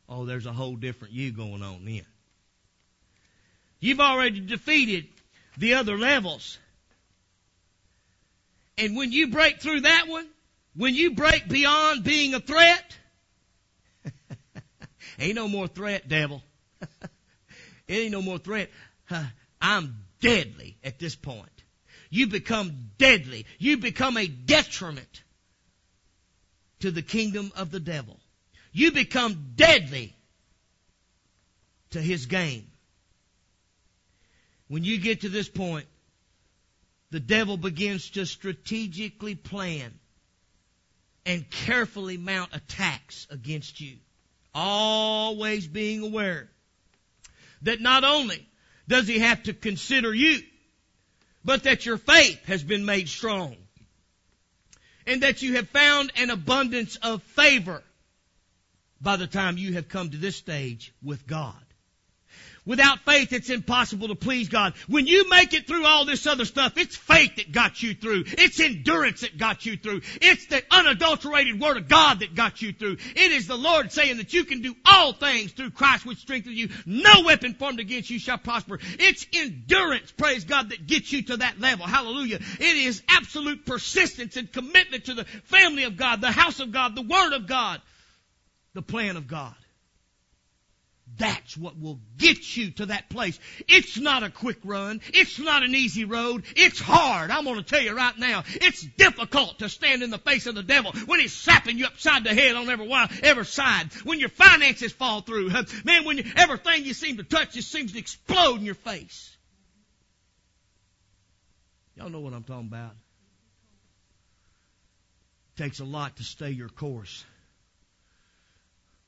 oh, there's a whole different you going on then. You've already defeated the other levels. And when you break through that one, when you break beyond being a threat, [laughs] ain't no more threat, devil. [laughs] it ain't no more threat. I'm deadly at this point. You become deadly. You become a detriment to the kingdom of the devil. You become deadly to his game. When you get to this point, the devil begins to strategically plan and carefully mount attacks against you. Always being aware that not only does he have to consider you, but that your faith has been made strong and that you have found an abundance of favor by the time you have come to this stage with God. Without faith, it's impossible to please God. When you make it through all this other stuff, it's faith that got you through. It's endurance that got you through. It's the unadulterated Word of God that got you through. It is the Lord saying that you can do all things through Christ which strengthens you. No weapon formed against you shall prosper. It's endurance, praise God, that gets you to that level. Hallelujah. It is absolute persistence and commitment to the family of God, the house of God, the Word of God, the plan of God. That's what will get you to that place. It's not a quick run. It's not an easy road. It's hard. I'm going to tell you right now. It's difficult to stand in the face of the devil when he's sapping you upside the head on every one, every side. When your finances fall through. Man, when you, everything you seem to touch just seems to explode in your face. Y'all know what I'm talking about. It takes a lot to stay your course.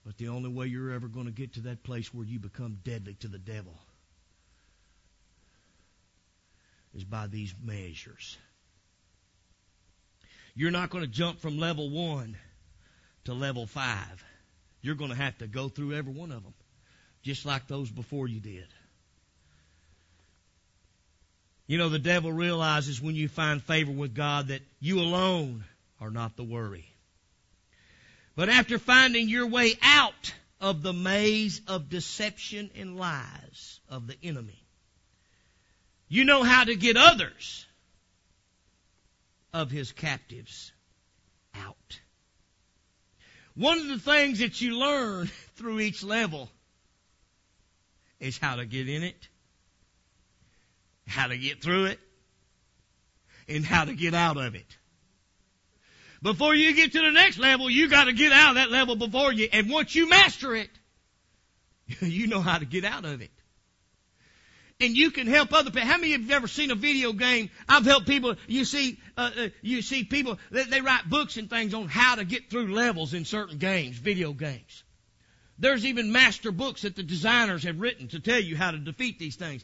But the only way you're ever going to get to that place where you become deadly to the devil is by these measures. You're not going to jump from level one to level five. You're going to have to go through every one of them, just like those before you did. You know, the devil realizes when you find favor with God that you alone are not the worry. But after finding your way out of the maze of deception and lies of the enemy, you know how to get others of his captives out. One of the things that you learn [laughs] through each level is how to get in it, how to get through it, and how to get out of it. Before you get to the next level, you got to get out of that level before you. And once you master it, [laughs] you know how to get out of it. And you can help other people. How many of you have ever seen a video game? I've helped people. You see, uh, uh, you see people. They, they write books and things on how to get through levels in certain games, video games. There's even master books that the designers have written to tell you how to defeat these things.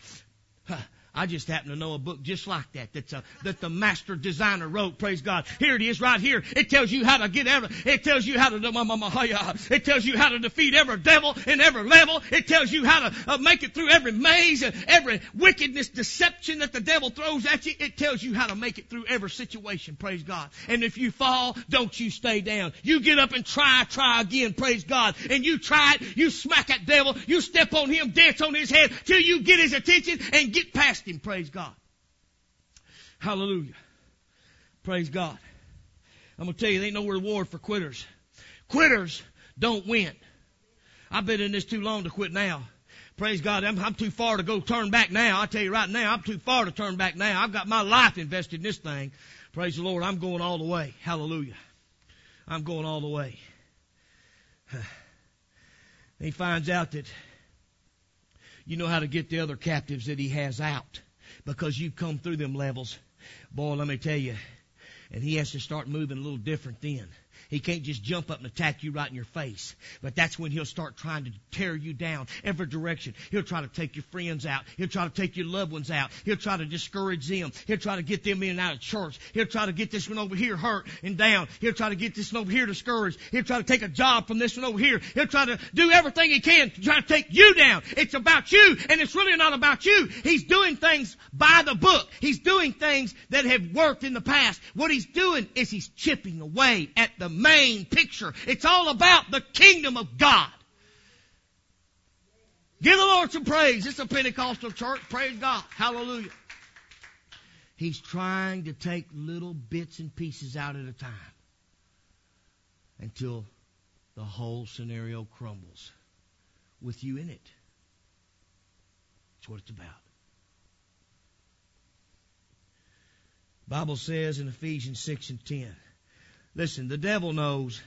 I just happen to know a book just like that that's a, that the master designer wrote. Praise God. Here it is right here. It tells you how to get every, it tells you how to, it tells you how to defeat every devil in every level. It tells you how to uh, make it through every maze and every wickedness, deception that the devil throws at you. It tells you how to make it through every situation. Praise God. And if you fall, don't you stay down. You get up and try, try again. Praise God. And you try it. You smack that devil. You step on him, dance on his head till you get his attention and get past him. Praise God. Hallelujah. Praise God. I'm going to tell you, there ain't no reward for quitters. Quitters don't win. I've been in this too long to quit now. Praise God. I'm, I'm, too far to go turn back now. I tell you right now, I'm too far to turn back now. I've got my life invested in this thing. Praise the Lord. I'm going all the way. Hallelujah. I'm going all the way. [sighs] He finds out that you know how to get the other captives that he has out because you've come through them levels. Boy, let me tell you. And he has to start moving a little different then. He can't just jump up and attack you right in your face. But that's when he'll start trying to tear you down every direction. He'll try to take your friends out. He'll try to take your loved ones out. He'll try to discourage them. He'll try to get them in and out of church. He'll try to get this one over here hurt and down. He'll try to get this one over here discouraged. He'll try to take a job from this one over here. He'll try to do everything he can to try to take you down. It's about you and it's really not about you. He's doing things by the book. He's doing things that have worked in the past. What he's doing is he's chipping away at the main picture. It's all about the kingdom of God. Give the Lord some praise. It's a Pentecostal church. Praise God. Hallelujah. He's trying to take little bits and pieces out at a time until the whole scenario crumbles with you in it. That's what it's about. Bible says in Ephesians 6 and 10, Listen, the devil knows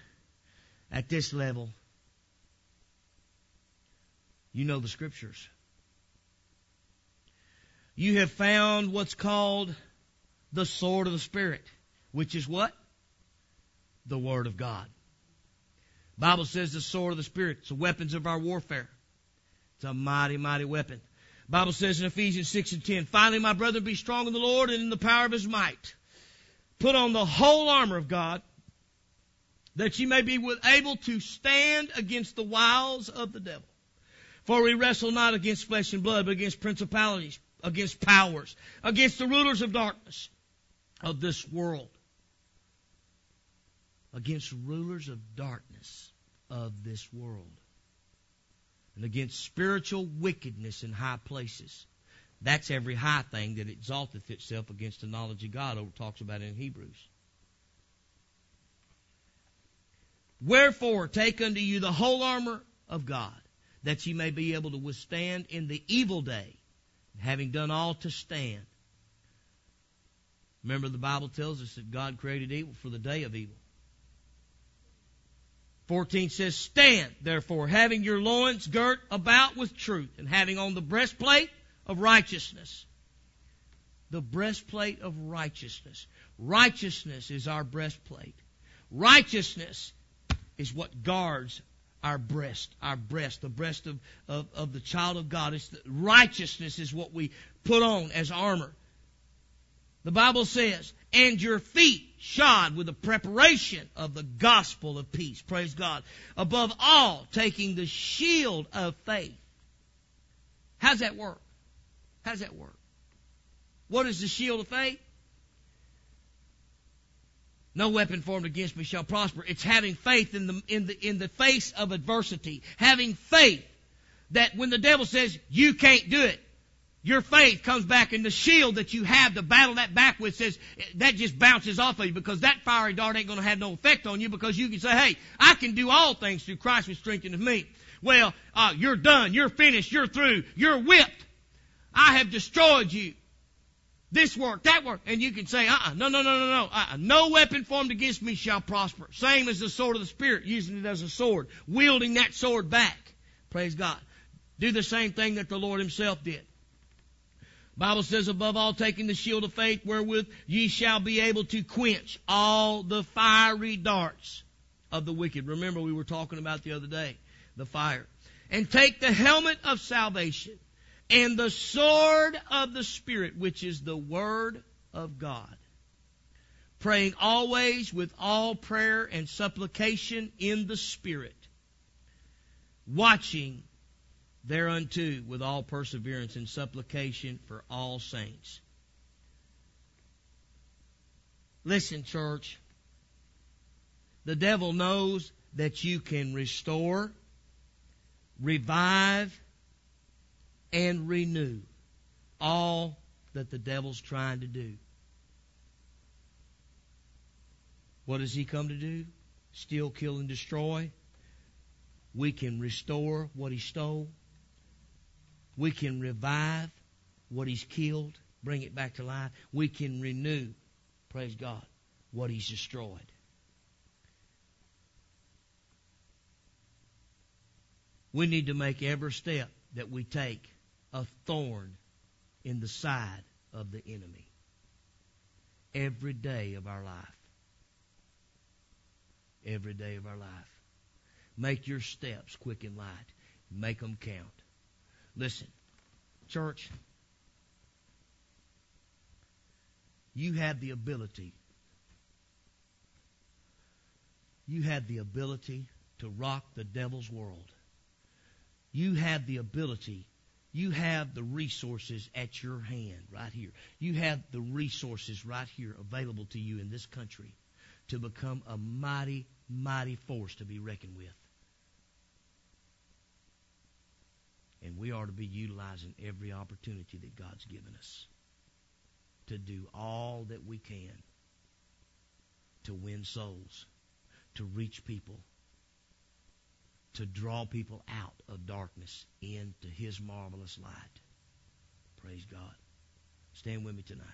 at this level, you know the scriptures. You have found what's called the sword of the Spirit, which is what? The Word of God. Bible says the sword of the Spirit. It's the weapons of our warfare. It's a mighty, mighty weapon. Bible says in Ephesians 6 and 10, Finally, my brother, be strong in the Lord and in the power of his might. Put on the whole armor of God that ye may be able to stand against the wiles of the devil. For we wrestle not against flesh and blood, but against principalities, against powers, against the rulers of darkness of this world, against rulers of darkness of this world, and against spiritual wickedness in high places. That's every high thing that exalteth itself against the knowledge of God, over talks about in Hebrews. Wherefore, take unto you the whole armor of God, that ye may be able to withstand in the evil day, having done all to stand. Remember, the Bible tells us that God created evil for the day of evil. 14 says, Stand, therefore, having your loins girt about with truth, and having on the breastplate of righteousness. The breastplate of righteousness. Righteousness is our breastplate. Righteousness is what guards our breast, our breast, the breast of, of, of the child of God. It's the, righteousness is what we put on as armor. The Bible says, and your feet shod with the preparation of the gospel of peace. Praise God. Above all, taking the shield of faith. How's that work? How's that work? What is the shield of faith? No weapon formed against me shall prosper. It's having faith in the, in the, in the face of adversity. Having faith that when the devil says, you can't do it, your faith comes back and the shield that you have to battle that back with says, that just bounces off of you because that fiery dart ain't gonna have no effect on you because you can say, hey, I can do all things through Christ who strengthens me. Well, uh, you're done, you're finished, you're through, you're whipped. I have destroyed you. This work, that work. And you can say, uh-uh, no, no, no, no, no. Uh-uh. No weapon formed against me shall prosper. Same as the sword of the Spirit, using it as a sword, wielding that sword back. Praise God. Do the same thing that the Lord himself did. Bible says, above all, taking the shield of faith wherewith ye shall be able to quench all the fiery darts of the wicked. Remember we were talking about the other day, the fire. And take the helmet of salvation and the sword of the Spirit, which is the Word of God. Praying always with all prayer and supplication in the Spirit, watching thereunto with all perseverance and supplication for all saints. Listen, church. The devil knows that you can restore, revive, and renew all that the devil's trying to do. What does he come to do? Steal, kill, and destroy. We can restore what he stole. We can revive what he's killed, bring it back to life. We can renew, praise God, what he's destroyed. We need to make every step that we take a thorn in the side of the enemy every day of our life. Every day of our life. Make your steps quick and light. Make them count. Listen, church, you have the ability. You have the ability to rock the devil's world. You have the ability you have the resources at your hand right here. You have the resources right here available to you in this country to become a mighty, mighty force to be reckoned with. And we are to be utilizing every opportunity that God's given us to do all that we can to win souls, to reach people, to draw people out of darkness into His marvelous light. Praise God. Stand with me tonight.